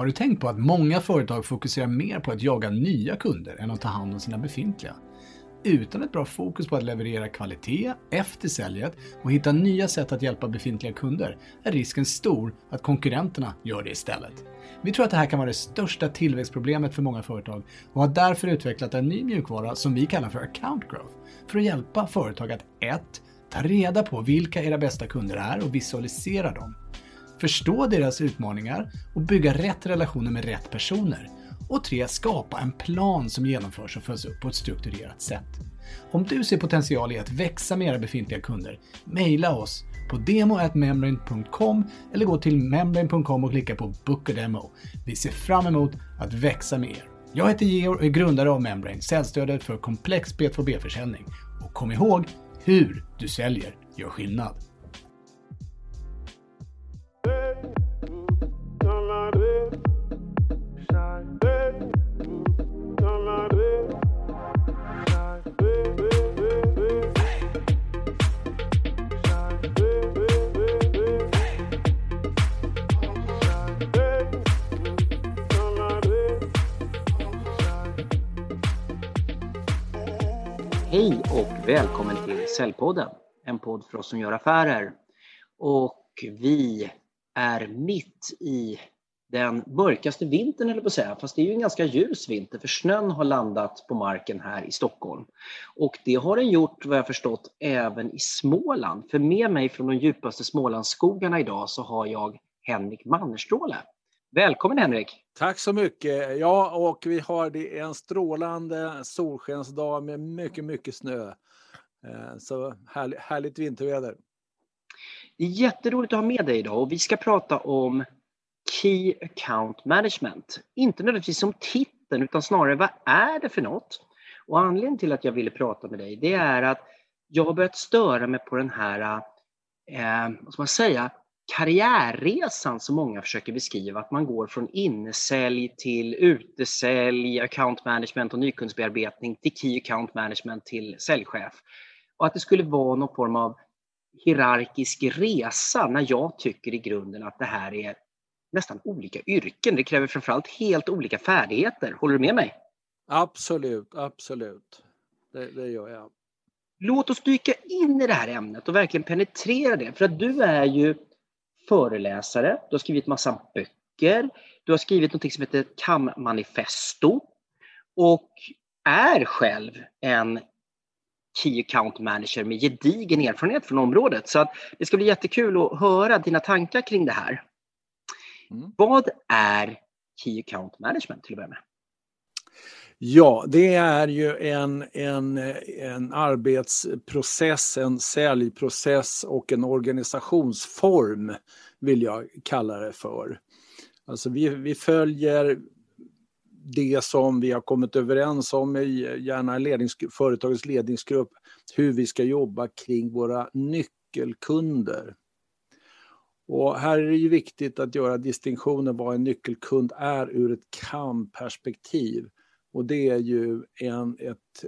Har du tänkt på att många företag fokuserar mer på att jaga nya kunder än att ta hand om sina befintliga? Utan ett bra fokus på att leverera kvalitet efter säljet och hitta nya sätt att hjälpa befintliga kunder är risken stor att konkurrenterna gör det istället. Vi tror att det här kan vara det största tillväxtproblemet för många företag och har därför utvecklat en ny mjukvara som vi kallar för Account Growth för att hjälpa företag att 1. Ta reda på vilka era bästa kunder är och visualisera dem. Förstå deras utmaningar och bygga rätt relationer med rätt personer. Och 3. Skapa en plan som genomförs och följs upp på ett strukturerat sätt. Om du ser potential i att växa med era befintliga kunder, mejla oss på demo.membrane.com eller gå till membrane.com och klicka på Book a Demo. Vi ser fram emot att växa med er. Jag heter Georg och är grundare av Membrane, säljstödet för komplex B2B-försäljning. Och kom ihåg, hur du säljer gör skillnad. Hej och välkommen till Säljpodden, en podd för oss som gör affärer. Och vi är mitt i den mörkaste vintern, eller på att säga, fast det är ju en ganska ljus vinter för snön har landat på marken här i Stockholm. Och det har den gjort, vad jag förstått, även i Småland. För med mig från de djupaste Smålandsskogarna idag så har jag Henrik Mannerstråle. Välkommen Henrik! Tack så mycket! Ja, och vi har det en strålande solskensdag med mycket, mycket snö. Eh, så härligt, härligt vinterväder. Det är jätteroligt att ha med dig idag och vi ska prata om Key Account Management. Inte nödvändigtvis som titeln utan snarare vad är det för något? Och anledningen till att jag ville prata med dig det är att jag har börjat störa mig på den här, eh, vad ska man säga, karriärresan som många försöker beskriva, att man går från innesälj till utesälj, account management och nykundsbearbetning till key account management till säljchef. Och att det skulle vara någon form av hierarkisk resa när jag tycker i grunden att det här är nästan olika yrken. Det kräver framförallt helt olika färdigheter. Håller du med mig? Absolut, absolut. Det, det gör jag. Låt oss dyka in i det här ämnet och verkligen penetrera det. För att du är ju föreläsare, du har skrivit massa böcker, du har skrivit något som heter KAM-manifesto och är själv en Key Account Manager med gedigen erfarenhet från området. Så att det ska bli jättekul att höra dina tankar kring det här. Mm. Vad är Key Account Management till att börja med? Ja, det är ju en, en, en arbetsprocess, en säljprocess och en organisationsform vill jag kalla det för. Alltså vi, vi följer det som vi har kommit överens om i gärna lednings, företagets ledningsgrupp, hur vi ska jobba kring våra nyckelkunder. Och här är det ju viktigt att göra distinktionen vad en nyckelkund är ur ett KAM-perspektiv. Och det är ju en, ett,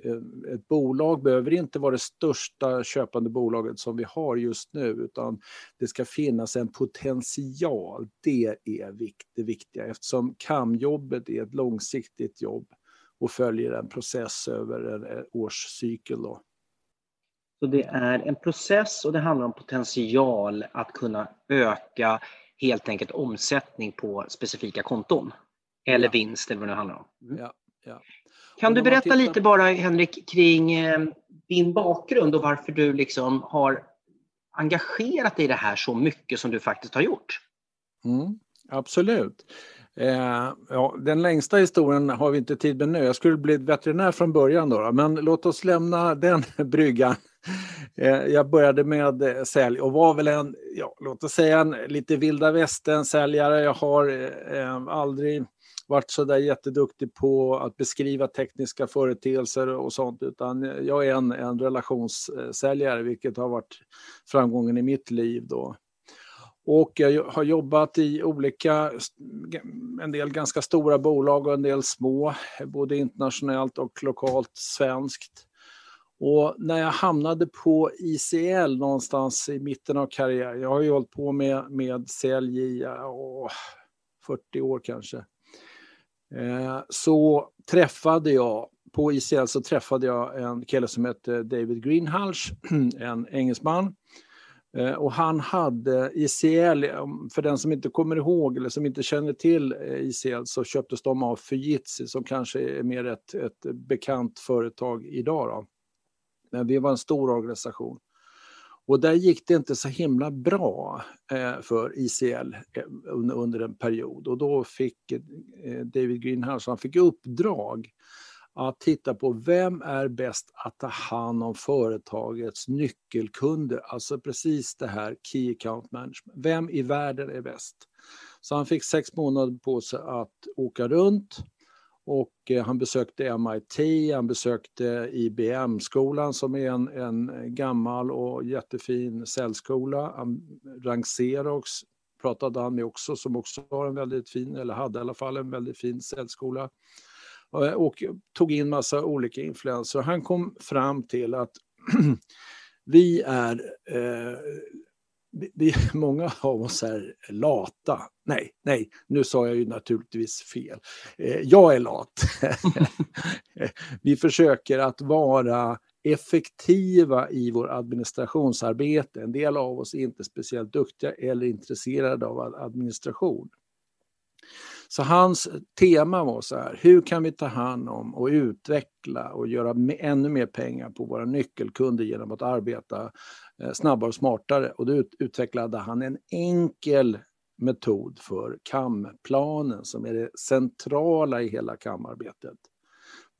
ett bolag behöver inte vara det största köpande bolaget som vi har just nu utan det ska finnas en potential. Det är det viktiga eftersom KAM-jobbet är ett långsiktigt jobb och följer en process över en årscykel. Då. Så det är en process och det handlar om potential att kunna öka helt enkelt omsättning på specifika konton. Eller ja. vinst eller vad det handlar om. Mm. Ja. Ja. Kan du berätta tittar... lite bara Henrik kring eh, din bakgrund och varför du liksom har engagerat dig i det här så mycket som du faktiskt har gjort? Mm, absolut. Eh, ja, den längsta historien har vi inte tid med nu. Jag skulle bli veterinär från början då, men låt oss lämna den bryggan. Eh, jag började med eh, sälj och var väl en, ja, låt oss säga en lite vilda västern-säljare. Jag har eh, aldrig varit så där jätteduktig på att beskriva tekniska företeelser och sånt, utan jag är en, en relationssäljare, vilket har varit framgången i mitt liv då. Och jag har jobbat i olika, en del ganska stora bolag och en del små, både internationellt och lokalt svenskt. Och när jag hamnade på ICL någonstans i mitten av karriären, jag har ju hållit på med, med sälj i 40 år kanske. Eh, så träffade jag, på ICL så träffade jag en kille som hette David Greenhalsh, en engelsman. Eh, och han hade ICL, för den som inte kommer ihåg eller som inte känner till eh, ICL så köptes de av Fujitsu som kanske är mer ett, ett bekant företag idag. Då. Men vi var en stor organisation. Och där gick det inte så himla bra eh, för ICL eh, under, en period. Och då fick eh, David Greenhouse, han fick uppdrag att titta på vem är bäst att ta hand om företagets nyckelkunder, alltså precis det här Key Account Management. Vem i världen är bäst? Så han fick sex månader på sig att åka runt och eh, han besökte MIT, han besökte IBM-skolan som är en, en gammal och jättefin säljskola. Ranxerox pratade han med också, som också har en väldigt fin, eller hade i alla fall en väldigt fin säljskola. Eh, och tog in massa olika influenser. Han kom fram till att vi är eh, vi, många av oss är lata. Nej, nej, nu sa jag ju naturligtvis fel. Eh, jag är lat. vi försöker att vara effektiva i vår administrationsarbete. En del av oss är inte speciellt duktiga eller intresserade av administration. Så hans tema var så här, hur kan vi ta hand om och utveckla och göra ännu mer pengar på våra nyckelkunder genom att arbeta eh, snabbare och smartare? Och då utvecklade han en enkel metod för kamplanen som är det centrala i hela kamarbetet.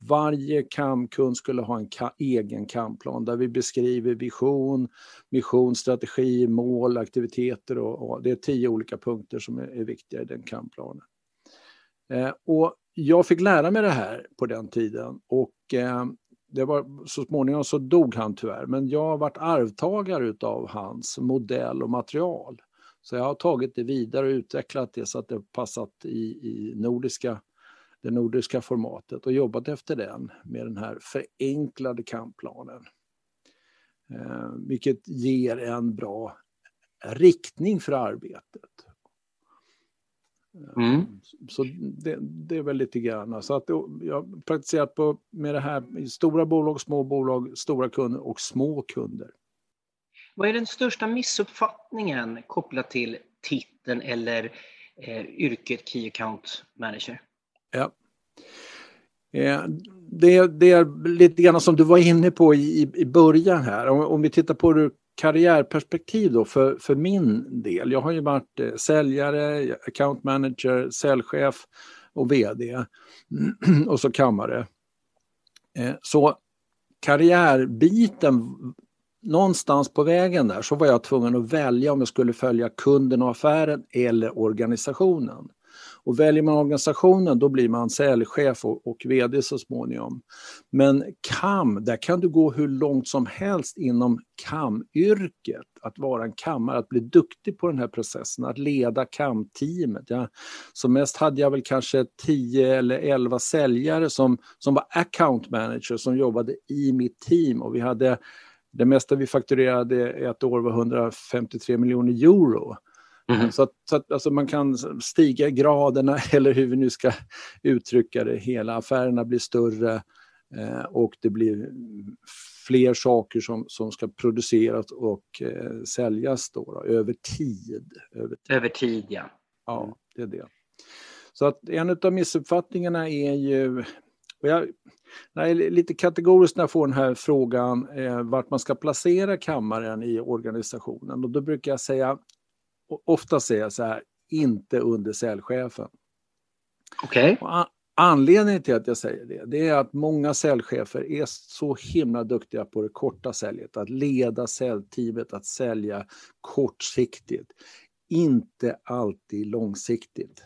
Varje kamkund skulle ha en ka egen kamplan där vi beskriver vision, mission, strategi, mål, aktiviteter och, och det är tio olika punkter som är, är viktiga i den kamplanen. Eh, och jag fick lära mig det här på den tiden och eh, det var, så småningom så dog han tyvärr, men jag har varit arvtagare av hans modell och material. Så jag har tagit det vidare och utvecklat det så att det passat i, i nordiska, det nordiska formatet och jobbat efter den med den här förenklade kampplanen. Eh, vilket ger en bra riktning för arbetet. Mm. Så det, det, är väl lite grann. Så att jag har praktiserat på, med det här i stora bolag, små bolag, stora kunder och små kunder. Vad är den största missuppfattningen kopplat till titeln eller eh, yrket Key Account Manager? Ja. Eh, det, det, är lite grann som du var inne på i, i början här. Om, om vi tittar på det karriärperspektiv då för, för min del. Jag har ju varit eh, säljare, account manager, säljchef och vd och så kammare. Eh, så karriärbiten, någonstans på vägen där så var jag tvungen att välja om jag skulle följa kunden och affären eller organisationen. Och väljer man organisationen då blir man säljchef och, och VD så småningom. Men KAM, där kan du gå hur långt som helst inom KAM-yrket. Att vara en kammare, att bli duktig på den här processen, att leda KAM-teamet. Ja, som mest hade jag väl kanske 10 eller 11 säljare som, som var account manager som jobbade i mitt team och vi hade det mesta vi fakturerade ett år var 153 miljoner euro. Mm. Så, att, så att alltså man kan stiga graderna eller hur vi nu ska uttrycka det. Hela affärerna blir större eh, och det blir fler saker som, som ska produceras och eh, säljas då, då, över tid. Över tid, över tid ja. Ja, mm. det är det. Så att en av missuppfattningarna är ju, och jag, jag är lite kategorisk när jag får den här frågan eh, vart man ska placera kammaren i organisationen. Och då brukar jag säga ofta säga så här, inte under säljchefen. Okej. Okay. Anledningen till att jag säger det, det är att många säljchefer är så himla duktiga på det korta säljet, att leda säljteamet, att sälja kortsiktigt. Inte alltid långsiktigt.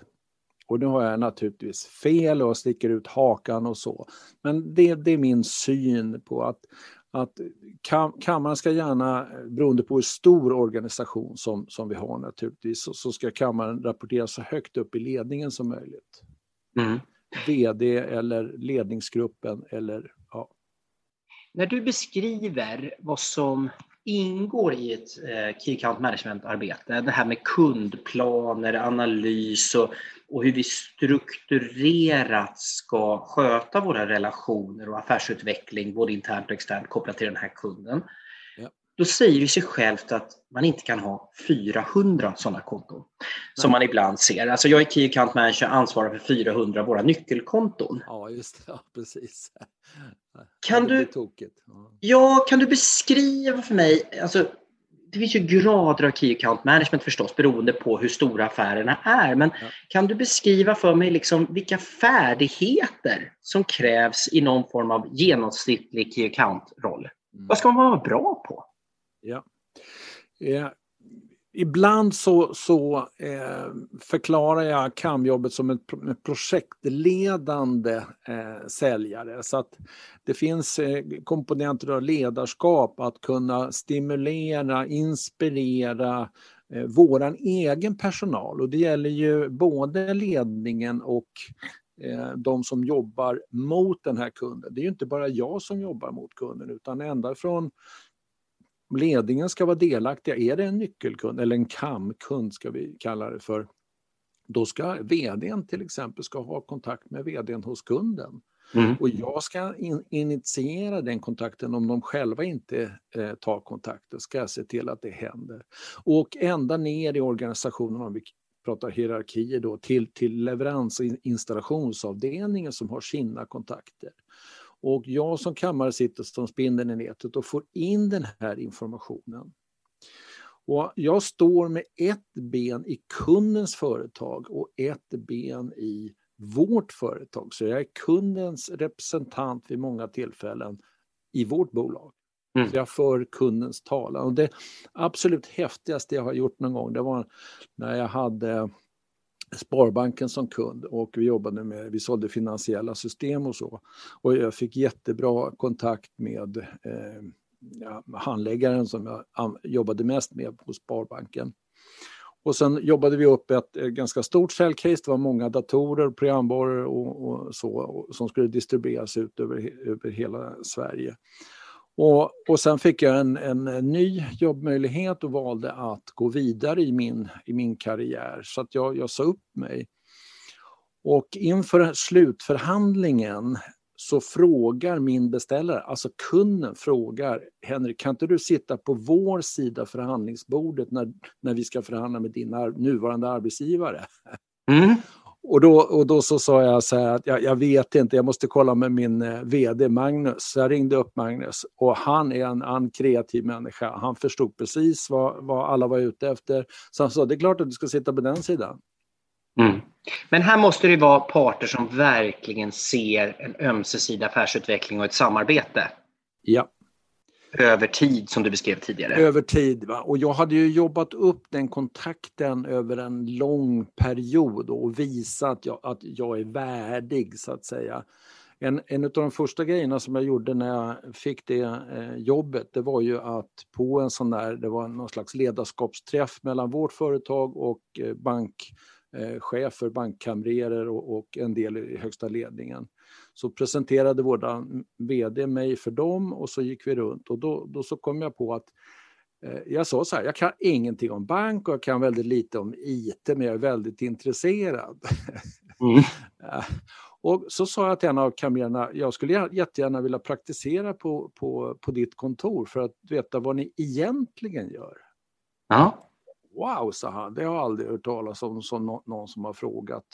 Och nu har jag naturligtvis fel och sticker ut hakan och så. Men det, det är min syn på att att kam kammaren ska gärna, beroende på hur stor organisation som, som vi har naturligtvis, så, så ska kammaren rapportera så högt upp i ledningen som möjligt. Mm. VD eller ledningsgruppen eller ja. När du beskriver vad som ingår i ett eh, Key Account Management-arbete. Det här med kundplaner, analys och, och hur vi strukturerat ska sköta våra relationer och affärsutveckling både internt och externt kopplat till den här kunden. Ja. Då säger det sig självt att man inte kan ha 400 sådana konton som man ibland ser. Alltså jag är Key Account Manager ansvarar för 400 av våra nyckelkonton. Ja, just det. Ja, precis. Kan du, ja, kan du beskriva för mig, alltså, det finns ju grader av Key Account Management förstås beroende på hur stora affärerna är. Men ja. kan du beskriva för mig liksom vilka färdigheter som krävs i någon form av genomsnittlig Key Account-roll? Mm. Vad ska man vara bra på? Ja. ja ibland så, så eh, förklarar jag kamjobbet som ett projektledande eh, säljare. Så att det finns eh, komponenter av ledarskap att kunna stimulera, inspirera eh, våran egen personal. Och det gäller ju både ledningen och eh, de som jobbar mot den här kunden. Det är ju inte bara jag som jobbar mot kunden utan ända från ledningen ska vara delaktiga. Är det en nyckelkund eller en KAM-kund ska vi kalla det för, då ska vdn till exempel ska ha kontakt med vdn hos kunden. Mm. Och jag ska in, initiera den kontakten om de själva inte eh, tar kontakten, ska jag se till att det händer. Och ända ner i organisationen, om vi pratar hierarkier då, till, till installationsavdelningen som har sina kontakter. Och jag som kammare sitter som spindeln i nätet och får in den här informationen. Och jag står med ett ben i kundens företag och ett ben i vårt företag. Så jag är kundens representant vid många tillfällen i vårt bolag. Mm. Så jag för kundens talan. Och det absolut häftigaste jag har gjort någon gång, det var när jag hade Sparbanken som kund och vi jobbade med, vi sålde finansiella system och så. Och jag fick jättebra kontakt med eh, ja, handläggaren som jag jobbade mest med på Sparbanken. Och sen jobbade vi upp ett, ett ganska stort säljcase, det var många datorer, programvaror och, och så och, som skulle distribueras ut över, över hela Sverige. Och, och sen fick jag en, en, ny jobbmöjlighet och valde att gå vidare i min, i min karriär. Så att jag, jag sa upp mig. Och inför slutförhandlingen så frågar min beställare, alltså kunden frågar Henrik, kan inte du sitta på vår sida förhandlingsbordet när, när vi ska förhandla med din nuvarande arbetsgivare? Mm. Och då, och då så sa jag så här att jag, jag, vet inte, jag måste kolla med min eh, VD Magnus. Så jag ringde upp Magnus och han är en, en kreativ människa. Han förstod precis vad, vad alla var ute efter. Så han sa, det är klart att du ska sitta på den sidan. Mm. Men här måste det vara parter som verkligen ser en ömsesidig affärsutveckling och ett samarbete. Ja över tid som du beskrev tidigare. Över tid. Va? Och jag hade ju jobbat upp den kontakten över en lång period och visat att jag, att jag är värdig så att säga. En, en av de första grejerna som jag gjorde när jag fick det eh, jobbet, det var ju att på en sån där, det var någon slags ledarskapsträff mellan vårt företag och eh, bankchefer, bankkamrerer och, och en del i högsta ledningen så presenterade vår VD mig för dem och så gick vi runt och då, då så kom jag på att eh, jag sa så här, jag kan ingenting om bank och jag kan väldigt lite om IT men jag är väldigt intresserad. Mm. och så sa jag till en av kamrerarna, jag skulle jättegärna vilja praktisera på, på, på ditt kontor för att veta vad ni egentligen gör. Ja. Wow, sa han, det har jag aldrig hört talas om, som någon som har frågat.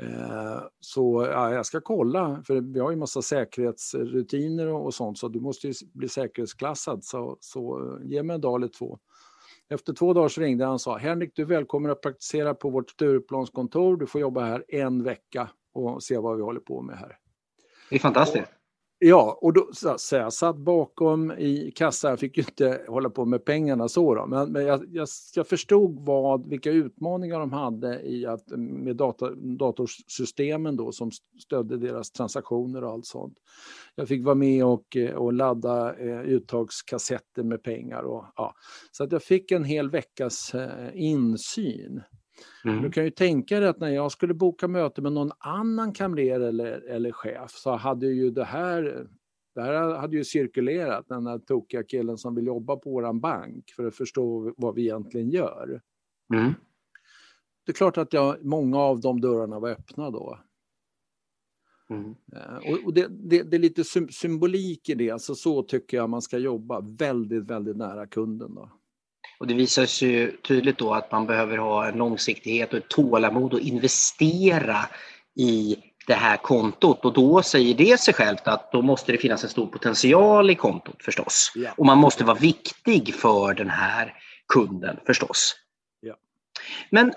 Eh, så ja, jag ska kolla, för vi har ju massa säkerhetsrutiner och sånt, så du måste ju bli säkerhetsklassad. Så, så ge mig en dag eller två. Efter två dagar så ringde han och sa, Henrik, du är välkommen att praktisera på vårt Stureplanskontor. Du får jobba här en vecka och se vad vi håller på med här. Det är fantastiskt. Ja, och då, så, så jag satt bakom i kassan, jag fick ju inte hålla på med pengarna så då, men, men jag, jag, jag, förstod vad, vilka utmaningar de hade i att, med data, datorsystemen då som stödde deras transaktioner och allt sånt. Jag fick vara med och, eh, och ladda eh, uttagskassetter med pengar och ja, så att jag fick en hel veckas eh, insyn. Mm. Du kan ju tänka dig att när jag skulle boka möte med någon annan kamrer eller, eller chef så hade ju det här Det här hade ju cirkulerat, den där tokiga killen som vill jobba på våran bank för att förstå vad vi egentligen gör. Mm. Det är klart att jag, många av de dörrarna var öppna då. Mm. Eh, och, och det, det, det, är lite symbolik i det, alltså så tycker jag man ska jobba, väldigt, väldigt nära kunden. Då. Och det visar sig ju tydligt då att man behöver ha en långsiktighet och ett tålamod och investera i det här kontot och då säger det sig självt att då måste det finnas en stor potential i kontot förstås. Yeah. Och man måste vara viktig för den här kunden förstås. Yeah. Men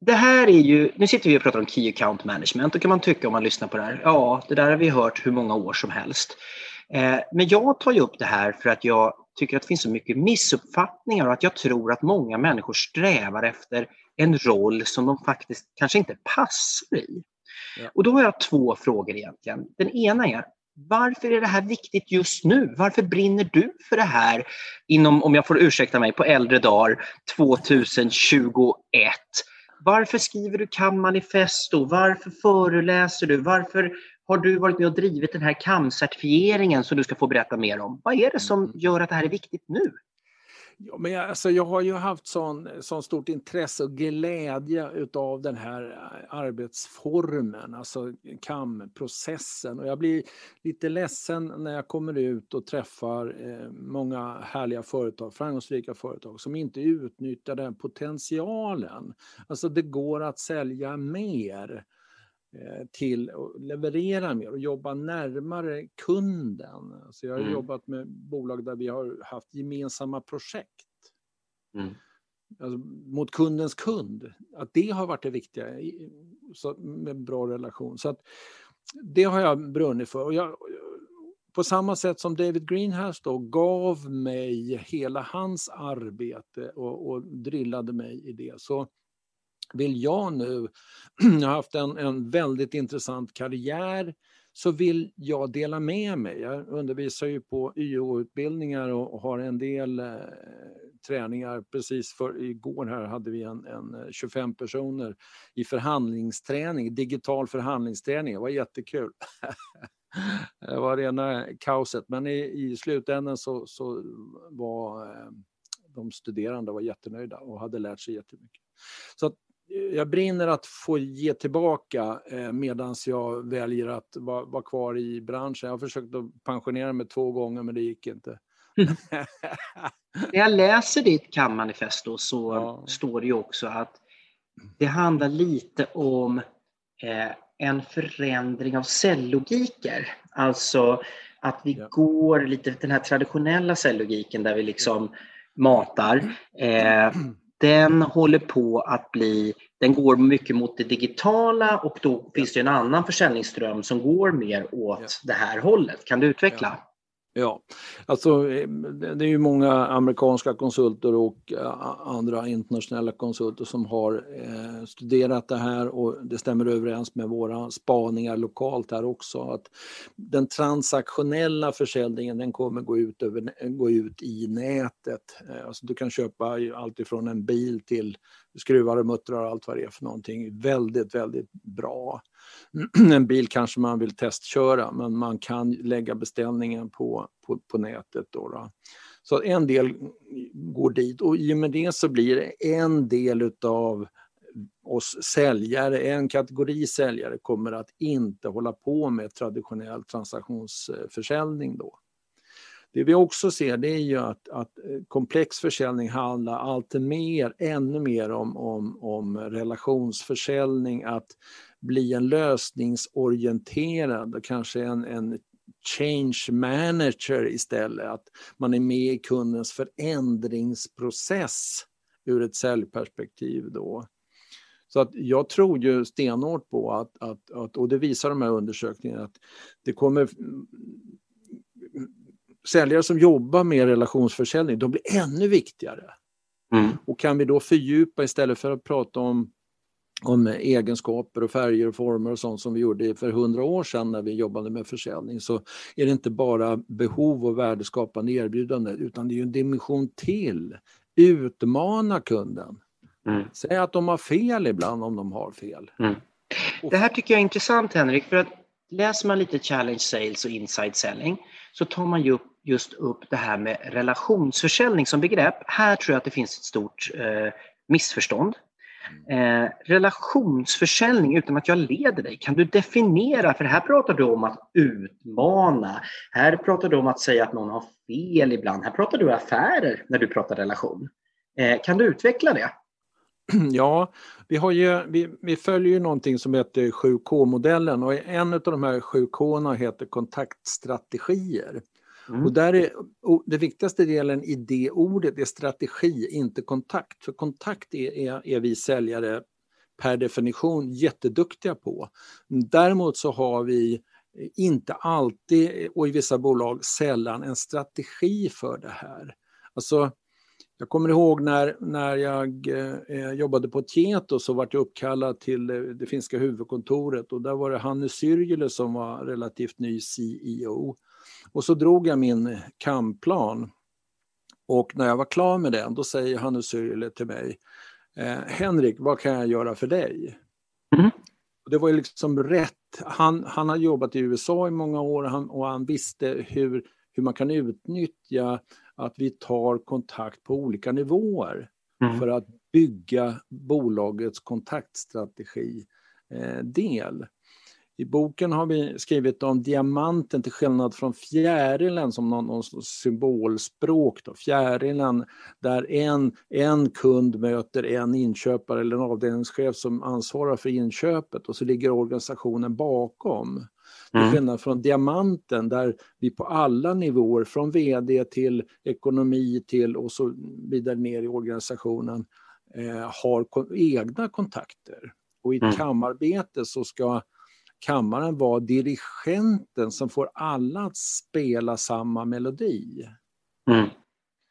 det här är ju, nu sitter vi och pratar om Key Account Management, då kan man tycka om man lyssnar på det här, ja det där har vi hört hur många år som helst. Eh, men jag tar ju upp det här för att jag tycker att det finns så mycket missuppfattningar och att jag tror att många människor strävar efter en roll som de faktiskt kanske inte passar i. Ja. Och då har jag två frågor egentligen. Den ena är, varför är det här viktigt just nu? Varför brinner du för det här inom, om jag får ursäkta mig, på äldre dagar 2021? Varför skriver du CAM-manifesto? Varför föreläser du? Varför har du varit med och drivit den här CAM-certifieringen som du ska få berätta mer om? Vad är det som mm. gör att det här är viktigt nu? Ja, men jag, alltså, jag har ju haft sån, sån stort intresse och glädje utav den här eh, arbetsformen, alltså CAM-processen. Och jag blir lite ledsen när jag kommer ut och träffar eh, många härliga företag, framgångsrika företag som inte utnyttjar den potentialen. Alltså det går att sälja mer till att leverera mer och jobba närmare kunden. Så jag har mm. jobbat med bolag där vi har haft gemensamma projekt. Mm. Alltså, mot kundens kund. Att det har varit det viktiga så, med bra relation. Så att, det har jag brunnit för. Och jag, på samma sätt som David Greenhouse då gav mig hela hans arbete och, och drillade mig i det. Så vill jag nu, jag har haft en, en väldigt intressant karriär, så vill jag dela med mig. Jag undervisar ju på YH-utbildningar och har en del eh, träningar. Precis för igår här hade vi en, en eh, 25 personer i förhandlingsträning, digital förhandlingsträning. Det var jättekul. det var rena kaoset, men i, i slutändan så, så var eh, de studerande var jättenöjda och hade lärt sig jättemycket. Så att jag brinner att få ge tillbaka eh, medan jag väljer att vara, vara kvar i branschen. Jag har försökt att pensionera mig två gånger men det gick inte. När jag läser ditt CAM-manifesto så ja. står det ju också att det handlar lite om eh, en förändring av cellogiker. Alltså att vi ja. går lite den här traditionella cellogiken där vi liksom matar. Eh, den håller på att bli, den går mycket mot det digitala och då finns det en annan försäljningsström som går mer åt det här hållet. Kan du utveckla? Ja. Alltså eh, det är ju många amerikanska konsulter och eh, andra internationella konsulter som har eh, studerat det här och det stämmer överens med våra spaningar lokalt här också. Att den transaktionella försäljningen den kommer gå ut, över, gå ut i nätet. Eh, alltså du kan köpa allt ifrån en bil till skruvar och muttrar och allt vad det är för någonting. Väldigt, väldigt bra. en bil kanske man vill testköra men man kan lägga beställningen på, på, på nätet. Då, då. Så en del går dit och i och med det så blir det en del utav oss säljare, en kategori säljare kommer att inte hålla på med traditionell transaktionsförsäljning då. Det vi också ser det är ju att, att komplex försäljning handlar allt mer, ännu mer om, om, om relationsförsäljning, att bli en lösningsorienterad och kanske en, en change manager istället. Att man är med i kundens förändringsprocess ur ett säljperspektiv då. Så att jag tror ju stenhårt på att, att, att, och det visar de här undersökningarna, att det kommer säljare som jobbar med relationsförsäljning, de blir ännu viktigare. Mm. Och kan vi då fördjupa istället för att prata om om egenskaper och färger och former och sånt som vi gjorde för hundra år sedan när vi jobbade med försäljning så är det inte bara behov och värdeskapande erbjudande utan det är en dimension till. Utmana kunden. Mm. Säg att de har fel ibland om de har fel. Mm. Det här tycker jag är intressant Henrik för att läser man lite challenge sales och inside selling så tar man ju just upp det här med relationsförsäljning som begrepp. Här tror jag att det finns ett stort eh, missförstånd. Mm. Eh, relationsförsäljning utan att jag leder dig, kan du definiera? För här pratar du om att utmana. Här pratar du om att säga att någon har fel ibland. Här pratar du affärer när du pratar relation. Eh, kan du utveckla det? Ja, vi, har ju, vi, vi följer ju någonting som heter 7K-modellen och en av de här 7K heter kontaktstrategier. Mm. Och där är, och det viktigaste delen i det ordet är strategi, inte kontakt. För kontakt är, är, är vi säljare per definition jätteduktiga på. Däremot så har vi inte alltid, och i vissa bolag sällan, en strategi för det här. Alltså, jag kommer ihåg när, när jag eh, jobbade på Tieto så var jag uppkallad till det, det finska huvudkontoret och där var det Hanne Syrjele som var relativt ny CEO. Och så drog jag min kamplan. Och när jag var klar med den, då säger Hannes Syrjele till mig, eh, Henrik, vad kan jag göra för dig? Mm. Det var ju liksom rätt. Han, han har jobbat i USA i många år och han, och han visste hur, hur man kan utnyttja att vi tar kontakt på olika nivåer mm. för att bygga bolagets kontaktstrategi eh, del. I boken har vi skrivit om diamanten till skillnad från fjärilen som någon, någon symbolspråk. Då. Fjärilen där en, en kund möter en inköpare eller en avdelningschef som ansvarar för inköpet och så ligger organisationen bakom. Till mm. skillnad från diamanten där vi på alla nivåer, från VD till ekonomi till och så vidare ner i organisationen, eh, har egna kontakter. Och i ett mm. kamarbete så ska kammaren var dirigenten som får alla att spela samma melodi. Mm.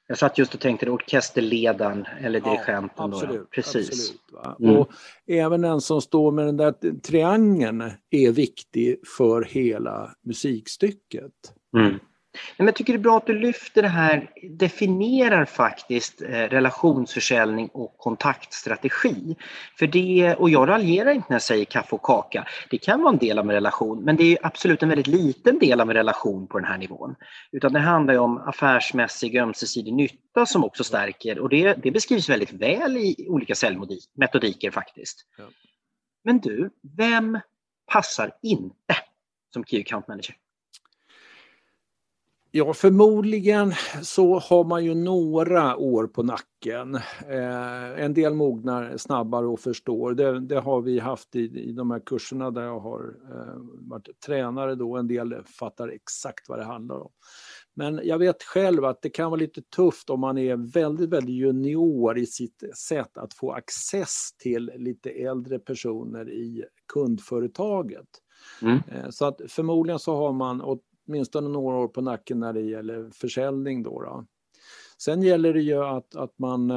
Jag satt just och tänkte orkesterledaren eller dirigenten. Ja, absolut, då. Precis. Absolut, mm. Och även den som står med den där triangeln är viktig för hela musikstycket. Mm. Men jag tycker det är bra att du lyfter det här, definierar faktiskt eh, relationsförsäljning och kontaktstrategi. För det, och jag raljerar inte när jag säger kaffe och kaka. Det kan vara en del av en relation, men det är absolut en väldigt liten del av en relation på den här nivån. Utan det handlar om affärsmässig ömsesidig nytta som också stärker och det, det beskrivs väldigt väl i olika säljmetodiker faktiskt. Men du, vem passar inte som Key Account Manager? Ja, förmodligen så har man ju några år på nacken. Eh, en del mognar snabbare och förstår. Det, det har vi haft i, i de här kurserna där jag har eh, varit tränare då. En del fattar exakt vad det handlar om. Men jag vet själv att det kan vara lite tufft om man är väldigt, väldigt junior i sitt sätt att få access till lite äldre personer i kundföretaget. Mm. Eh, så att förmodligen så har man, åtminstone några år på nacken när det gäller försäljning. Då, då. Sen gäller det ju att, att man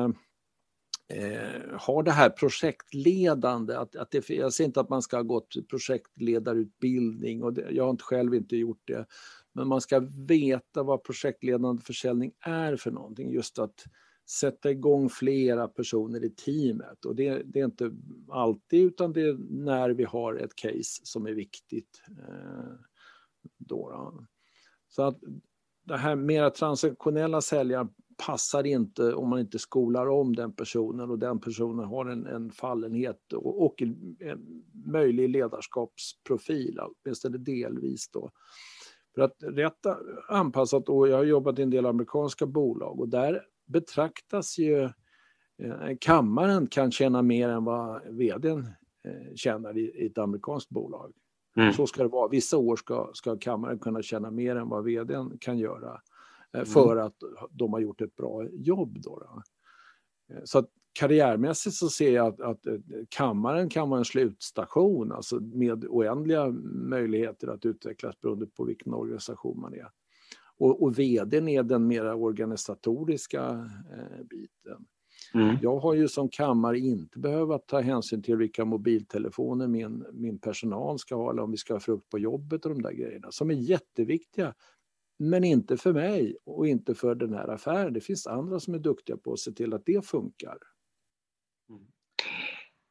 eh, har det här projektledande. Att, att det, jag säger inte att man ska ha gått projektledarutbildning och det, jag har inte själv inte gjort det. Men man ska veta vad projektledande försäljning är för någonting. Just att sätta igång flera personer i teamet. Och det, det, är inte alltid utan det är när vi har ett case som är viktigt. Eh, då, då. Så att det här mera transaktionella säljaren passar inte om man inte skolar om den personen och den personen har en, en fallenhet och, och en, en möjlig ledarskapsprofil, åtminstone delvis. Då. För att rätt anpassat, och jag har jobbat i en del amerikanska bolag och där betraktas ju eh, kammaren kan tjäna mer än vad vdn eh, tjänar i, i ett amerikanskt bolag. Mm. Så ska det vara. Vissa år ska, ska kammaren kunna tjäna mer än vad vdn kan göra eh, mm. för att de har gjort ett bra jobb. Då, då. Eh, så att karriärmässigt så ser jag att, att, eh, kammaren kan vara en slutstation, alltså med oändliga möjligheter att utvecklas beroende på vilken organisation man är. Och, och vdn är den mera organisatoriska eh, biten. Mm. Jag har ju som kammare inte behövt ta hänsyn till vilka mobiltelefoner min, min personal ska ha eller om vi ska ha frukt på jobbet och de där grejerna som är jätteviktiga. Men inte för mig och inte för den här affären. Det finns andra som är duktiga på att se till att det funkar. Mm.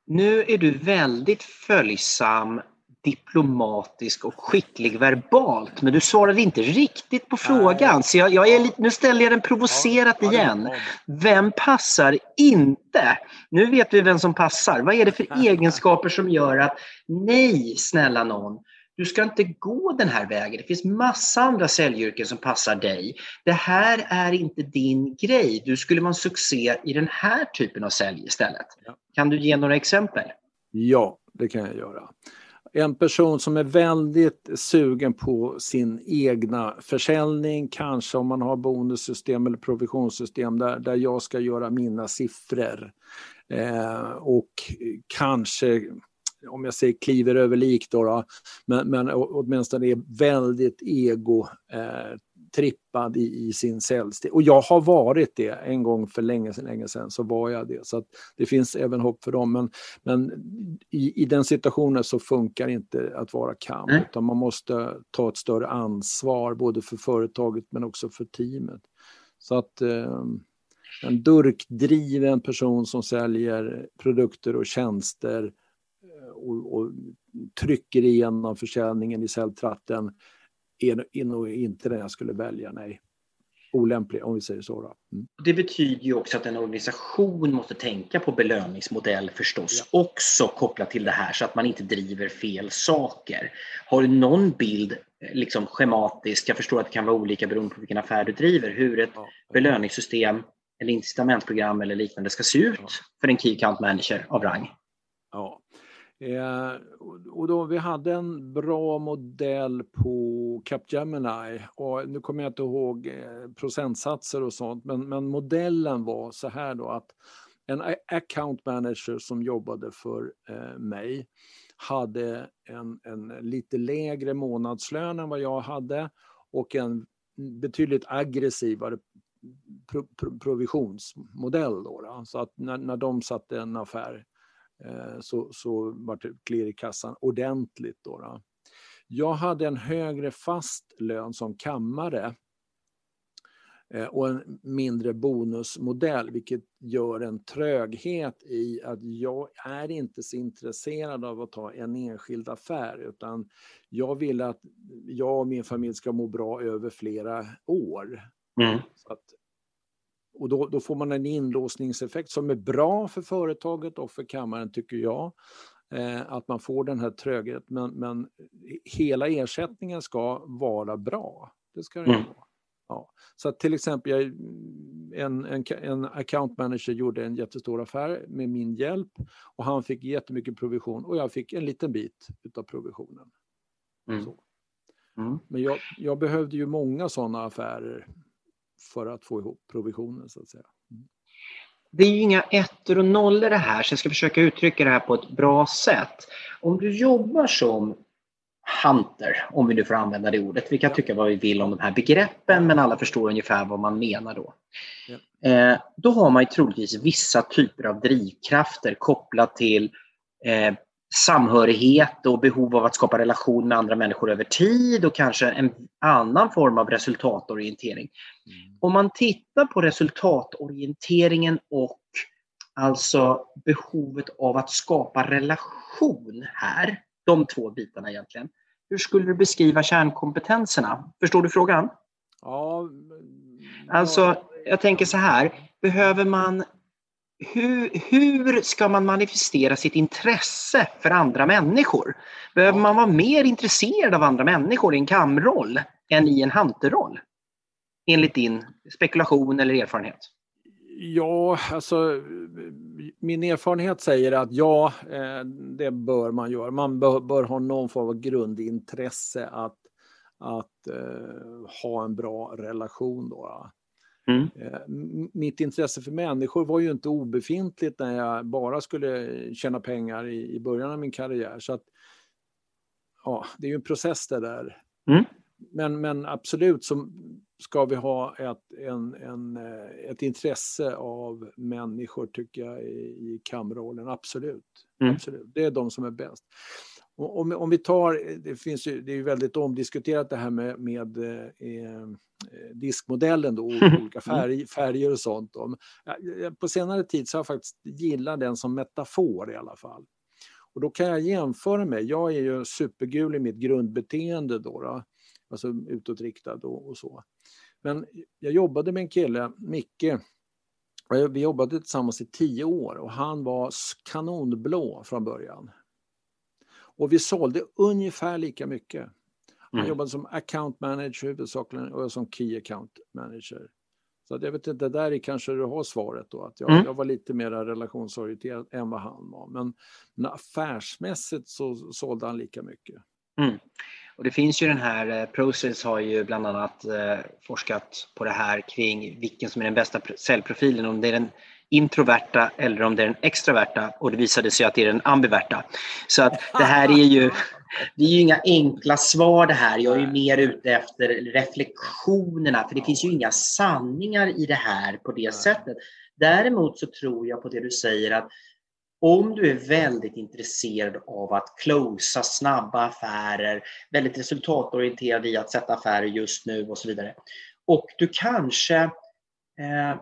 Nu är du väldigt följsam diplomatisk och skicklig verbalt, men du svarade inte riktigt på frågan. Så jag, jag är lite, nu ställer jag den provocerat igen. Vem passar inte? Nu vet vi vem som passar. Vad är det för egenskaper som gör att nej, snälla någon, du ska inte gå den här vägen. Det finns massa andra säljyrken som passar dig. Det här är inte din grej. Du skulle vara en succé i den här typen av sälj istället. Kan du ge några exempel? Ja, det kan jag göra en person som är väldigt sugen på sin egna försäljning, kanske om man har bonussystem eller provisionssystem där, där jag ska göra mina siffror. Eh, och kanske, om jag säger kliver över lik då, då men, men åtminstone är väldigt ego eh, trippad i, i sin säljstil. Och jag har varit det en gång för länge, länge sedan, så var jag det. Så det finns även hopp för dem. Men, men i, i den situationen så funkar inte att vara kam, mm. utan man måste ta ett större ansvar både för företaget men också för teamet. Så att eh, en durkdriven person som säljer produkter och tjänster eh, och, och trycker igenom försäljningen i säljtratten är, nog inte den jag skulle välja, nej. Olämplig, om vi säger så. Mm. Det betyder ju också att en organisation måste tänka på belöningsmodell förstås, ja. också kopplat till det här så att man inte driver fel saker. Har du någon bild, eh, liksom schematiskt, jag förstår att det kan vara olika beroende på vilken affär du driver, hur ett ja. belöningssystem eller incitamentsprogram eller liknande ska se ut ja. för en Key Account Manager av rang? Ja, Eh, och då, vi hade en bra modell på Capgemini och nu kommer jag inte ihåg eh, procentsatser och sånt men, men modellen var så här då att en account manager som jobbade för eh, mig hade en, en lite lägre månadslön än vad jag hade och en betydligt aggressivare pro, pro, provisionsmodell. Då, då, Så att när, när de satte en affär så, så var det klirr i kassan ordentligt. Då, då. Jag hade en högre fast lön som kammare eh, och en mindre bonusmodell, vilket gör en tröghet i att jag är inte så intresserad av att ta en enskild affär, utan jag vill att jag och min familj ska må bra över flera år. Mm. Så att och då, då, får man en inlåsningseffekt som är bra för företaget och för kammaren, tycker jag. Eh, att man får den här trögheten. Men, men hela ersättningen ska vara bra. Det ska den mm. vara. Ja. Så till exempel, jag, en, en, en account manager gjorde en jättestor affär med min hjälp och han fick jättemycket provision och jag fick en liten bit av provisionen. Mm. Mm. Men jag, jag behövde ju många sådana affärer för att få ihop provisionen så att säga. Mm. Det är ju inga ettor och nollor det här, så jag ska försöka uttrycka det här på ett bra sätt. Om du jobbar som hunter, om vi nu får använda det ordet. Vi kan tycka vad vi vill om de här begreppen, men alla förstår ungefär vad man menar då. Ja. Eh, då har man ju troligtvis vissa typer av drivkrafter kopplat till eh, samhörighet och behov av att skapa relation med andra människor över tid och kanske en annan form av resultatorientering. Mm. Om man tittar på resultatorienteringen och alltså behovet av att skapa relation här, de två bitarna egentligen. Hur skulle du beskriva kärnkompetenserna? Förstår du frågan? Ja. Alltså, jag tänker så här, behöver man hur, hur ska man manifestera sitt intresse för andra människor? Behöver man vara mer intresserad av andra människor i en kamroll än i en hanterroll? Enligt din spekulation eller erfarenhet? Ja, alltså min erfarenhet säger att ja, eh, det bör man göra. Man bör, bör ha någon form av grundintresse att, att uh, ha en bra relation. Då. Mm. Eh, mitt intresse för människor var ju inte obefintligt när jag bara skulle tjäna pengar i, i början av min karriär. Så att, ja, det är ju en process det där. Mm. Men, men absolut så ska vi ha ett, en, en, eh, ett intresse av människor tycker jag i, i kamrollen. Absolut. Mm. Absolut. Det är de som är bäst. Om, om vi tar, det, finns ju, det är ju väldigt omdiskuterat det här med, med eh, diskmodellen, då, olika färg, färger och sånt. På senare tid så har jag faktiskt gillat den som metafor i alla fall. Och då kan jag jämföra med, jag är ju supergul i mitt grundbeteende då, då alltså utåtriktad och, och så. Men jag jobbade med en kille, Micke, vi jobbade tillsammans i tio år och han var kanonblå från början. Och vi sålde ungefär lika mycket. Han mm. jobbade som account manager huvudsakligen och jag som key account manager. Så jag vet inte, där är kanske du har svaret då, att jag, mm. jag var lite mer relationsorienterad än vad han var. Men, men affärsmässigt så sålde han lika mycket. Mm. Och det finns ju den här, eh, Process har ju bland annat eh, forskat på det här kring vilken som är den bästa cellprofilen, om det är den introverta eller om det är den extraverta och det visade sig att det är den ambiverta. Så att det här är ju, det är ju inga enkla svar det här. Jag är ju mer ute efter reflektionerna för det finns ju inga sanningar i det här på det sättet. Däremot så tror jag på det du säger att om du är väldigt intresserad av att closa snabba affärer, väldigt resultatorienterad i att sätta affärer just nu och så vidare. Och du kanske eh,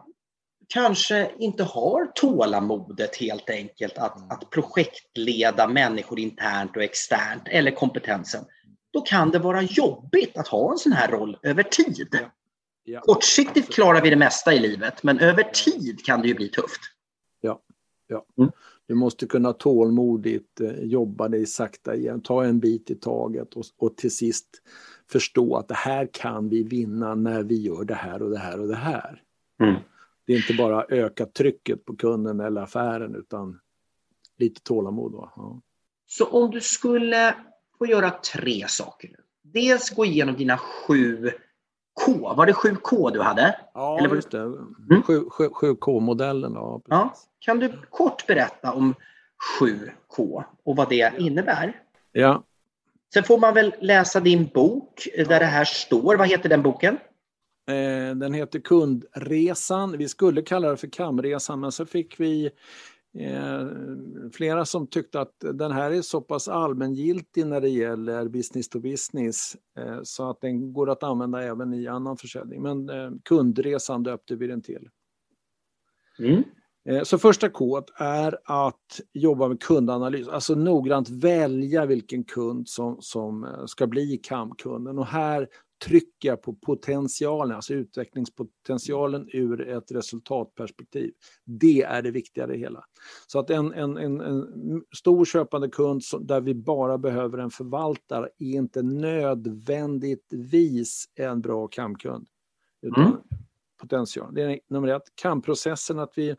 kanske inte har tålamodet helt enkelt att, mm. att projektleda människor internt och externt eller kompetensen. Då kan det vara jobbigt att ha en sån här roll över tid. Ja. Ja. Kortsiktigt klarar vi det mesta i livet, men över tid kan det ju bli tufft. Ja, ja. Mm. Du måste kunna tålmodigt eh, jobba dig sakta igen, ta en bit i taget och, och till sist förstå att det här kan vi vinna när vi gör det här och det här och det här. Mm. Det är inte bara öka trycket på kunden eller affären utan lite tålamod. Ja. Så om du skulle få göra tre saker. Dels gå igenom dina sju K. Var det 7K du hade? Ja, Eller just det. Mm? 7K-modellen. Ja, ja, Kan du kort berätta om 7K och vad det innebär? Ja. Sen får man väl läsa din bok där ja. det här står. Vad heter den boken? Eh, den heter Kundresan. Vi skulle kalla det för Kamresan men så fick vi eh, flera som tyckte att den här är så pass allmängiltig när det gäller business to business eh, så att den går att använda även i annan försäljning. Men Kundresan döpte vi den till. Mm. Så första K är att jobba med kundanalys, alltså noggrant välja vilken kund som, som ska bli KAM-kunden. Och här trycker jag på potentialen, alltså utvecklingspotentialen ur ett resultatperspektiv. Det är det viktiga i det hela. Så att en, en, en, en stor köpande kund som, där vi bara behöver en förvaltare är inte nödvändigtvis en bra kamkund. Utan mm. potential. Det är nummer ett. Kamprocessen, att vi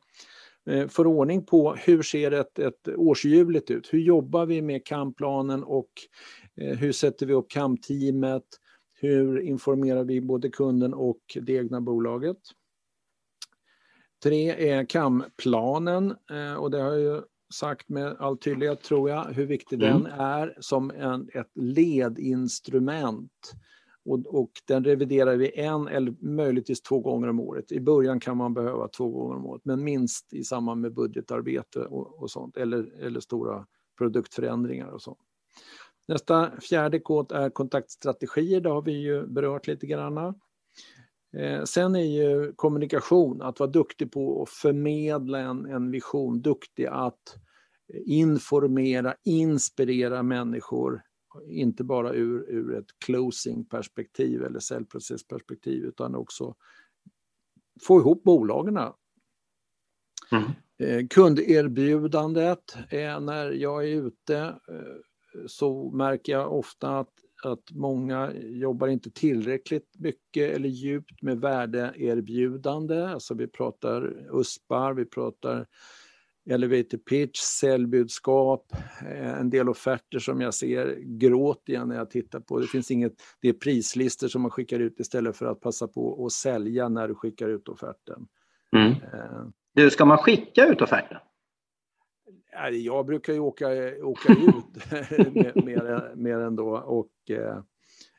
eh, får ordning på hur ser ett, ett årshjulet ut? Hur jobbar vi med kamplanen och eh, hur sätter vi upp kamteamet? Hur informerar vi både kunden och det egna bolaget? Tre är KAM-planen eh, och det har jag sagt med all tydlighet tror jag hur viktig mm. den är som en, ett ledinstrument. Och, och, den reviderar vi en eller möjligtvis två gånger om året. I början kan man behöva två gånger om året men minst i samband med budgetarbete och, och sånt eller, eller stora produktförändringar och sånt. Nästa fjärde kod är kontaktstrategier, det har vi ju berört lite grann. Eh, sen är ju kommunikation, att vara duktig på att förmedla en, en vision, duktig att informera, inspirera människor, inte bara ur, ur ett closing-perspektiv eller säljprocessperspektiv utan också få ihop bolagen. Mm. Eh, kunderbjudandet är när jag är ute eh, så märker jag ofta att, att många jobbar inte tillräckligt mycket eller djupt med värdeerbjudande. Alltså vi pratar USPar, vi pratar elevator pitch, säljbudskap, eh, en del offerter som jag ser gråt igen när jag tittar på. Det finns inget, det är prislistor som man skickar ut istället för att passa på att sälja när du skickar ut offerten. Mm. Eh. Du, ska man skicka ut offerten? Jag brukar ju åka, åka ut mer, mer ändå. Och, eh,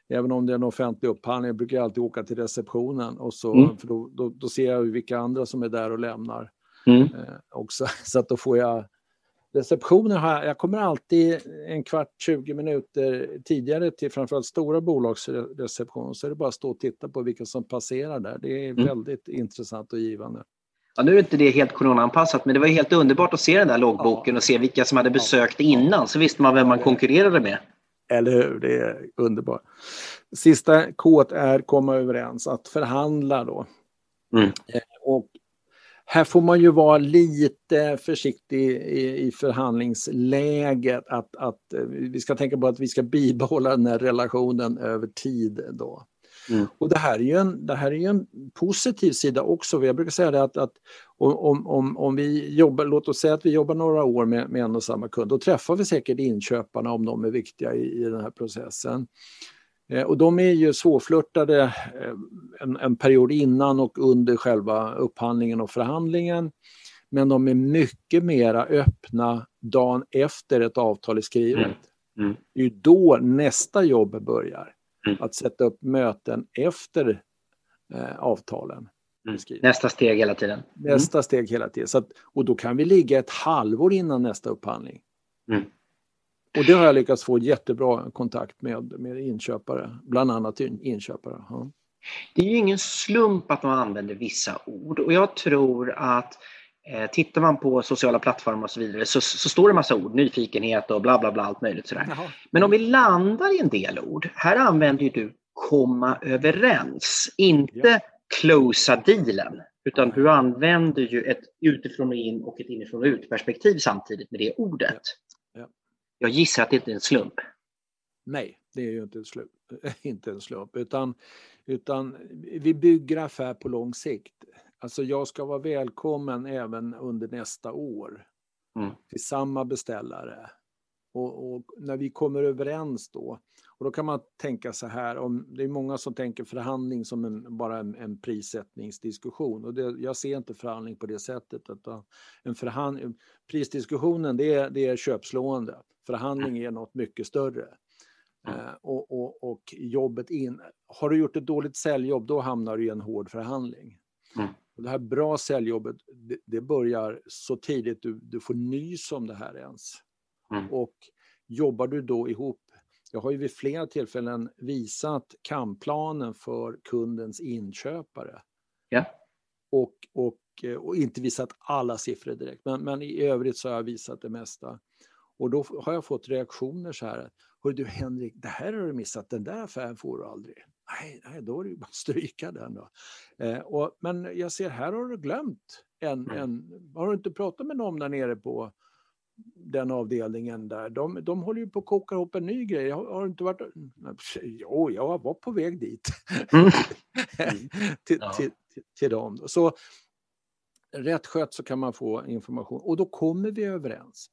även om det är en offentlig upphandling, brukar jag alltid åka till receptionen. Och så, mm. för då, då, då, ser jag vilka andra som är där och lämnar. Mm. Eh, också, så att då får jag receptionen har jag, jag kommer alltid en kvart, 20 minuter tidigare till framförallt stora bolagsreceptioner. Så är det bara att stå och titta på vilka som passerar där. Det är mm. väldigt intressant och givande. Ja, nu är inte det helt coronaanpassat, men det var helt underbart att se den där loggboken och se vilka som hade besökt innan, så visste man vem man konkurrerade med. Eller hur, det är underbart. Sista K är komma överens, att förhandla då. Mm. Eh, och här får man ju vara lite försiktig i, i förhandlingsläget. Att, att eh, vi ska tänka på att vi ska bibehålla den här relationen över tid. Då. Mm. Och det här, är ju en, det här är en positiv sida också. Jag brukar säga det att, att om, om, om vi jobbar, låt oss säga att vi jobbar några år med, med en och samma kund, då träffar vi säkert inköparna om de är viktiga i, i den här processen. Eh, och de är ju svårflörtade eh, en, en, period innan och under själva upphandlingen och förhandlingen. Men de är mycket mera öppna dagen efter ett avtal är skrivet. Mm. Mm. Det är då nästa jobb börjar. Mm. Att sätta upp möten efter eh, avtalen. Mm. Nästa steg hela tiden. Nästa steg hela tiden. Så att, och då kan vi ligga ett halvår innan nästa upphandling. Mm. Och det har jag lyckats få jättebra kontakt med, med inköpare, bland annat inköpare. Ja. Det är ju ingen slump att man använder vissa ord och jag tror att eh, tittar man på sociala plattformar och så vidare så, så står det massa ord, nyfikenhet och bla bla bla allt möjligt sådär. Jaha. Men om vi landar i en del ord, här använder ju du komma överens, inte ja. closa dealen. Utan du använder ju ett utifrån och in och ett inifrån och ut perspektiv samtidigt med det ordet. Jag gissar att det inte är en slump. Nej, det är ju inte en slump. inte en slump utan, utan vi bygger affär på lång sikt. Alltså jag ska vara välkommen även under nästa år mm. till samma beställare. Och, och, när vi kommer överens då, och då kan man tänka så här, om, det är många som tänker förhandling som en, bara en, en prissättningsdiskussion. Och det, jag ser inte förhandling på det sättet. Utan en förhand, prisdiskussionen det är, det är köpslående. Förhandling är något mycket större. Eh, och, och, och, jobbet in. Har du gjort ett dåligt säljjobb, då hamnar du i en hård förhandling. Mm. Och det här bra säljjobbet, det, det, börjar så tidigt du, du får nys om det här ens. Mm. Och jobbar du då ihop, jag har ju vid flera tillfällen visat kamplanen för kundens inköpare. Ja. Och, och, och inte visat alla siffror direkt, men, men i övrigt så har jag visat det mesta. Och då har jag fått reaktioner så här. Hör du Henrik, det här har du missat, den där affären får du aldrig. Nej, nej då är det ju bara att stryka den då. Eh, och, men jag ser, här har du glömt en, mm. en, har du inte pratat med någon där nere på den avdelningen där? De, de håller ju på att koka ihop en ny grej. Har, har inte varit... Jo, jag var på väg dit. Mm. till, ja. till, till, till dem. Så rätt skött så kan man få information och då kommer vi överens.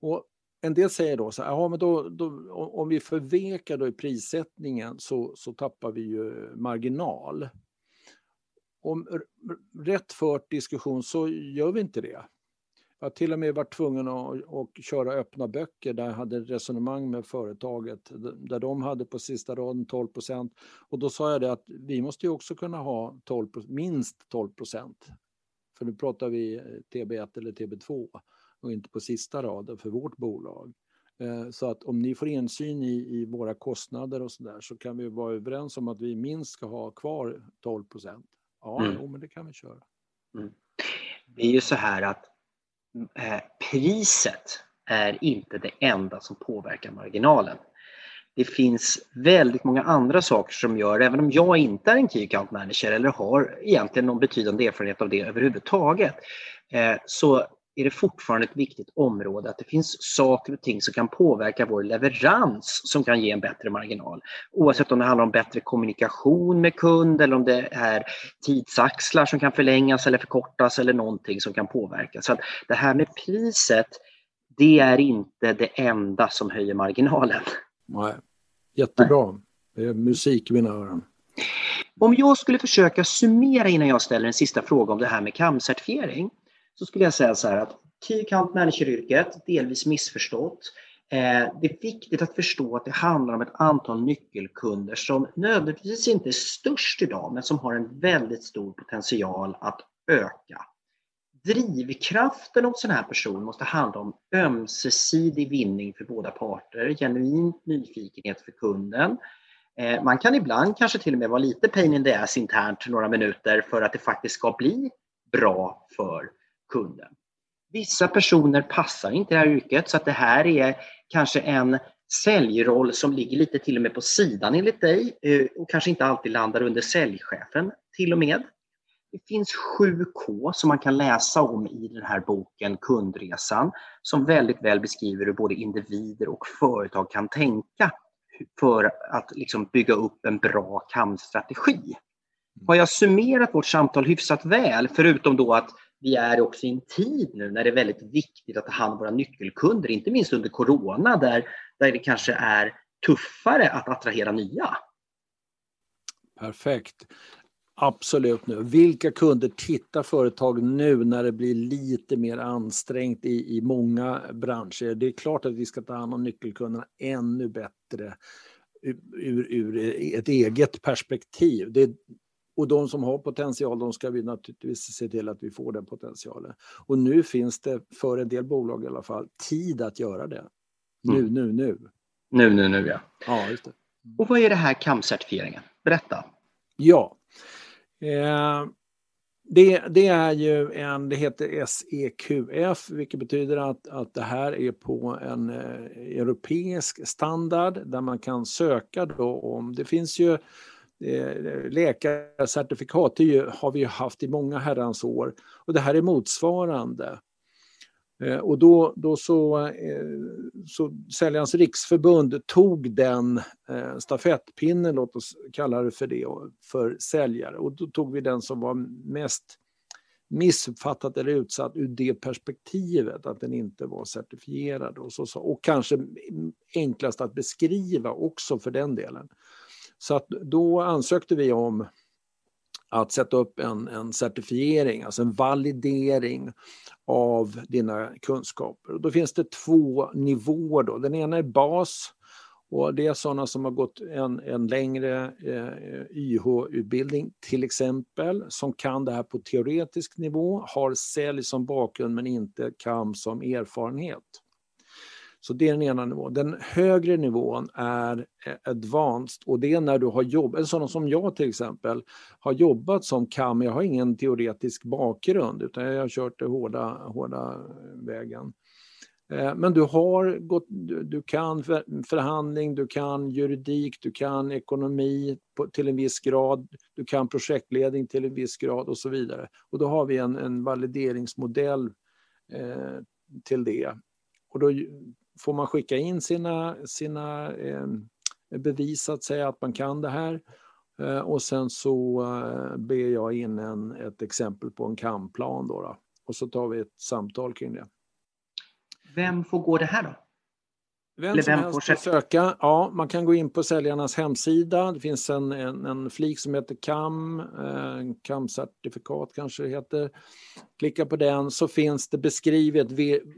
Och en del säger då så här, ja, men då, då, om vi förvekar då i prissättningen så, så tappar vi ju marginal. Om rätt fört diskussion så gör vi inte det. Jag har till och med varit tvungen att, och köra öppna böcker där jag hade resonemang med företaget där de hade på sista raden 12 procent. Och då sa jag det att vi måste ju också kunna ha 12, minst 12 procent. För nu pratar vi eh, TB1 eller TB2 och inte på sista raden för vårt bolag. Eh, så att om ni får insyn i, i våra kostnader och så där så kan vi vara överens om att vi minst ska ha kvar 12 procent. Ja, mm. jo, men det kan vi köra. Mm. Det är ju så här att eh, priset är inte det enda som påverkar marginalen. Det finns väldigt många andra saker som gör, även om jag inte är en Key Account Manager eller har egentligen någon betydande erfarenhet av det överhuvudtaget, eh, så är det fortfarande ett viktigt område att det finns saker och ting som kan påverka vår leverans som kan ge en bättre marginal. Oavsett om det handlar om bättre kommunikation med kund eller om det är tidsaxlar som kan förlängas eller förkortas eller någonting som kan påverka. Så det här med priset, det är inte det enda som höjer marginalen. Nej. Jättebra. Det är musik i mina öron. Om jag skulle försöka summera innan jag ställer en sista fråga om det här med CAM-certifiering så skulle jag säga så här att Key Account Manager-yrket, delvis missförstått. Eh, det är viktigt att förstå att det handlar om ett antal nyckelkunder som nödvändigtvis inte är störst idag, men som har en väldigt stor potential att öka. Drivkraften hos en här person måste handla om ömsesidig vinning för båda parter, genuin nyfikenhet för kunden. Eh, man kan ibland kanske till och med vara lite pain in the ass internt några minuter för att det faktiskt ska bli bra för kunden. Vissa personer passar inte det här yrket så att det här är kanske en säljroll som ligger lite till och med på sidan enligt dig eh, och kanske inte alltid landar under säljchefen till och med. Det finns 7K som man kan läsa om i den här boken Kundresan som väldigt väl beskriver hur både individer och företag kan tänka för att liksom bygga upp en bra KAM-strategi. Har jag summerat vårt samtal hyfsat väl, förutom då att vi är också i en tid nu när det är väldigt viktigt att ta hand om våra nyckelkunder, inte minst under Corona där, där det kanske är tuffare att attrahera nya. Perfekt. Absolut nu. Vilka kunder tittar företag nu när det blir lite mer ansträngt i, i många branscher? Det är klart att vi ska ta hand om nyckelkunderna ännu bättre ur, ur ett eget perspektiv. Det, och de som har potential, de ska vi naturligtvis se till att vi får den potentialen. Och nu finns det, för en del bolag i alla fall, tid att göra det. Nu, mm. nu, nu. Nu, nu, nu ja. Ja, det. Och vad är det här CAM-certifieringen? Berätta. Ja. Eh, det, det, är ju en, det heter SEQF, vilket betyder att, att det här är på en eh, europeisk standard där man kan söka då om, det finns ju Eh, läkarcertifikat, det har vi haft i många herrans år och det här är motsvarande. Eh, och då, då så, eh, så Säljarens riksförbund tog den stafettpinnen, låt oss kalla det för det, för säljare. Och då tog vi den som var mest missuppfattat eller utsatt ur det perspektivet att den inte var certifierad. Och, så, och kanske enklast att beskriva också för den delen. Så att då ansökte vi om att sätta upp en, en certifiering, alltså en validering av dina kunskaper. Och då finns det två nivåer. Då. Den ena är bas och det är sådana som har gått en, en längre eh, YH-utbildning till exempel, som kan det här på teoretisk nivå, har sälj som bakgrund men inte KAM som erfarenhet. Så det är den ena nivån. Den högre nivån är advanced och det är när du har jobbat, en sån som jag till exempel, har jobbat som KAM, jag har ingen teoretisk bakgrund utan jag har kört den hårda, hårda vägen. Eh, men du har gått, du kan förhandling, du kan juridik, du kan ekonomi till en viss grad, du kan projektledning till en viss grad och så vidare. Och då har vi en, en valideringsmodell eh, till det. Och då får man skicka in sina, sina eh, bevis att säga att man kan det här. Eh, och sen så eh, ber jag in en, ett exempel på en kamplan då, då. Och så tar vi ett samtal kring det. Vem får gå det här då? Vem som helst får söka. Ja, man kan gå in på säljarnas hemsida. Det finns en, en, en flik som heter KAM, eh, KAM-certifikat kanske det heter. Klicka på den så finns det beskrivet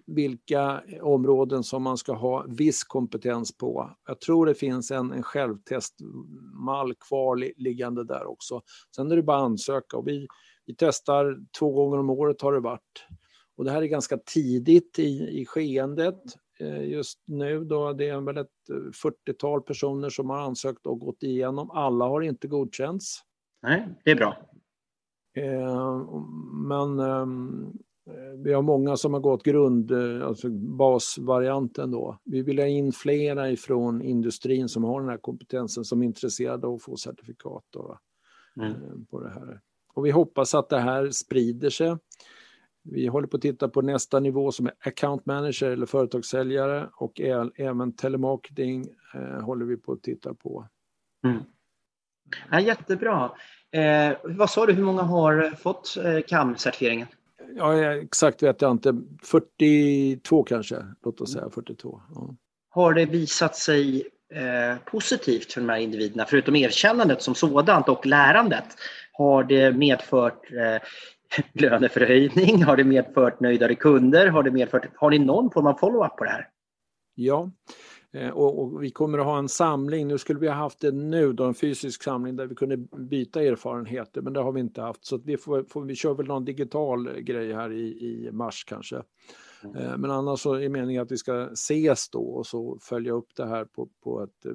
vilka områden som man ska ha viss kompetens på. Jag tror det finns en, en självtestmall kvar liggande där också. Sen är det bara att ansöka och vi, vi testar två gånger om året har det varit. Och det här är ganska tidigt i, i skeendet. Eh, just nu. Då. Det är väl ett 40-tal eh, personer som har ansökt och gått igenom. Alla har inte godkänts. Nej, det är bra. Eh, men ehm, vi har många som har gått grund, alltså basvarianten då. Vi vill ha in flera ifrån industrin som har den här kompetensen som är intresserade av att få certifikat då, mm. på det här. Och vi hoppas att det här sprider sig. Vi håller på att titta på nästa nivå som är account manager eller företagssäljare och även telemarketing eh, håller vi på att titta på. Mm. Ja, jättebra. Eh, vad sa du, hur många har fått eh, CAM-certifieringen? Ja, exakt vet jag inte. 42 kanske, låt oss säga 42. Ja. Har det visat sig eh, positivt för de här individerna, förutom erkännandet som sådant och lärandet? Har det medfört eh, löneförhöjning? Har det medfört nöjdare kunder? Har, det medfört, har ni någon form av follow-up på det här? Ja, eh, och, och, vi kommer att ha en samling. Nu skulle vi ha haft det nu, då, en fysisk samling där vi kunde byta erfarenheter, men det har vi inte haft. Så vi, får, får, vi kör väl någon digital grej här i, i mars kanske. Mm. Eh, men annars så är meningen att vi ska ses då och så följa upp det här på, på ett eh,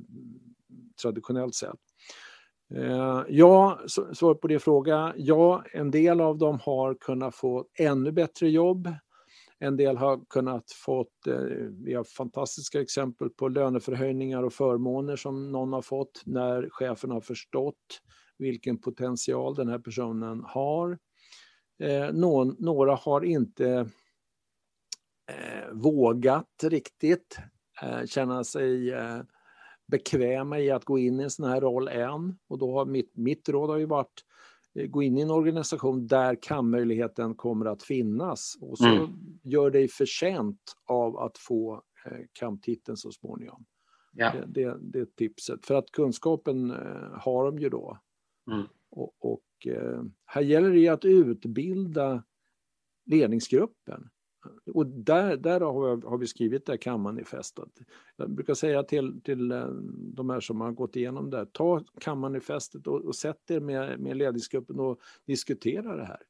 traditionellt sätt. Eh, ja, svar på din fråga. Ja, en del av dem har kunnat få ännu bättre jobb. En del har kunnat fått, eh, vi har fantastiska exempel på löneförhöjningar och förmåner som någon har fått när chefen har förstått vilken potential den här personen har. Eh, någon, några har inte eh, vågat riktigt eh, känna sig eh, bekväma i att gå in i en sån här roll än. Och då har mitt, mitt råd har ju varit eh, gå in i en organisation där kan-möjligheten kommer att finnas och så mm. gör dig förtjänt av att få eh, KAM-titeln så småningom. Ja. Det, det, det, är tipset. För att kunskapen eh, har de ju då. Mm. Och, och här gäller det att utbilda ledningsgruppen. Och där, där har, har vi skrivit det här kammanifestet. Jag brukar säga till, till eh, de här som har gått igenom det, ta kammanifestet och, och sätt er med, med ledningsgruppen och diskutera det här.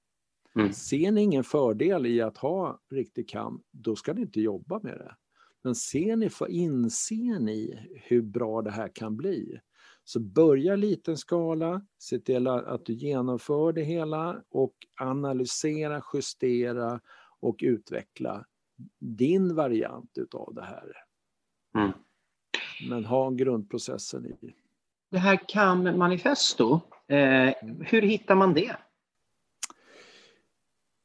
Mm. Ser ni ingen fördel i att ha riktig kam, då ska ni inte jobba med det. Men ser ni, för inser ni hur bra det här kan bli, så börja liten skala, se till att du genomför det hela och analysera, justera och utveckla din variant utav det här. Mm. Men ha grundprocessen i. Det här CAM-manifesto, eh, hur hittar man det?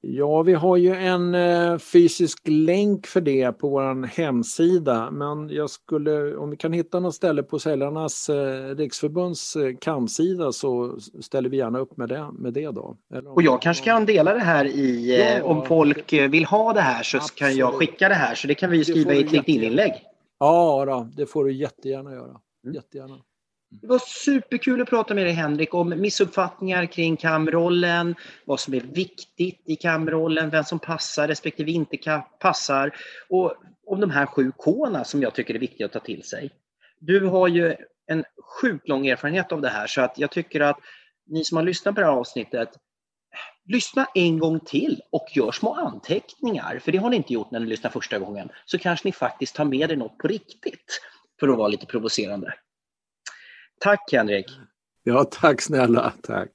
Ja, vi har ju en eh, fysisk länk för det på vår hemsida, men jag skulle, om vi kan hitta något ställe på Säljarnas eh, riksförbunds eh, kamsida så ställer vi gärna upp med det, med det då. och jag kanske kan dela det här i, ja, om folk vill ha det här så absolut. kan jag skicka det här, så det kan vi skriva i ett LinkedIn-inlägg. Ja, då, det får du jättegärna göra. Mm. Jättegärna. Det var superkul att prata med dig Henrik om missuppfattningar kring kamrollen, vad som är viktigt i kamrollen, vem som passar respektive inte passar och om de här sju K som jag tycker är viktiga att ta till sig. Du har ju en sjukt lång erfarenhet av det här så att jag tycker att ni som har lyssnat på det här avsnittet lyssna en gång till och gör små anteckningar, för det har ni inte gjort när ni lyssnar första gången. Så kanske ni faktiskt tar med er något på riktigt, för att vara lite provocerande. Tack Henrik! Ja, tack snälla, tack!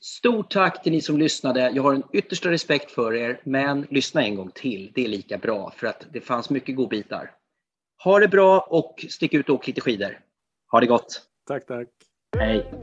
Stort tack till ni som lyssnade. Jag har en yttersta respekt för er, men lyssna en gång till. Det är lika bra för att det fanns mycket godbitar. Ha det bra och stick ut och åk lite skidor. Ha det gott! Tack, tack! Hej!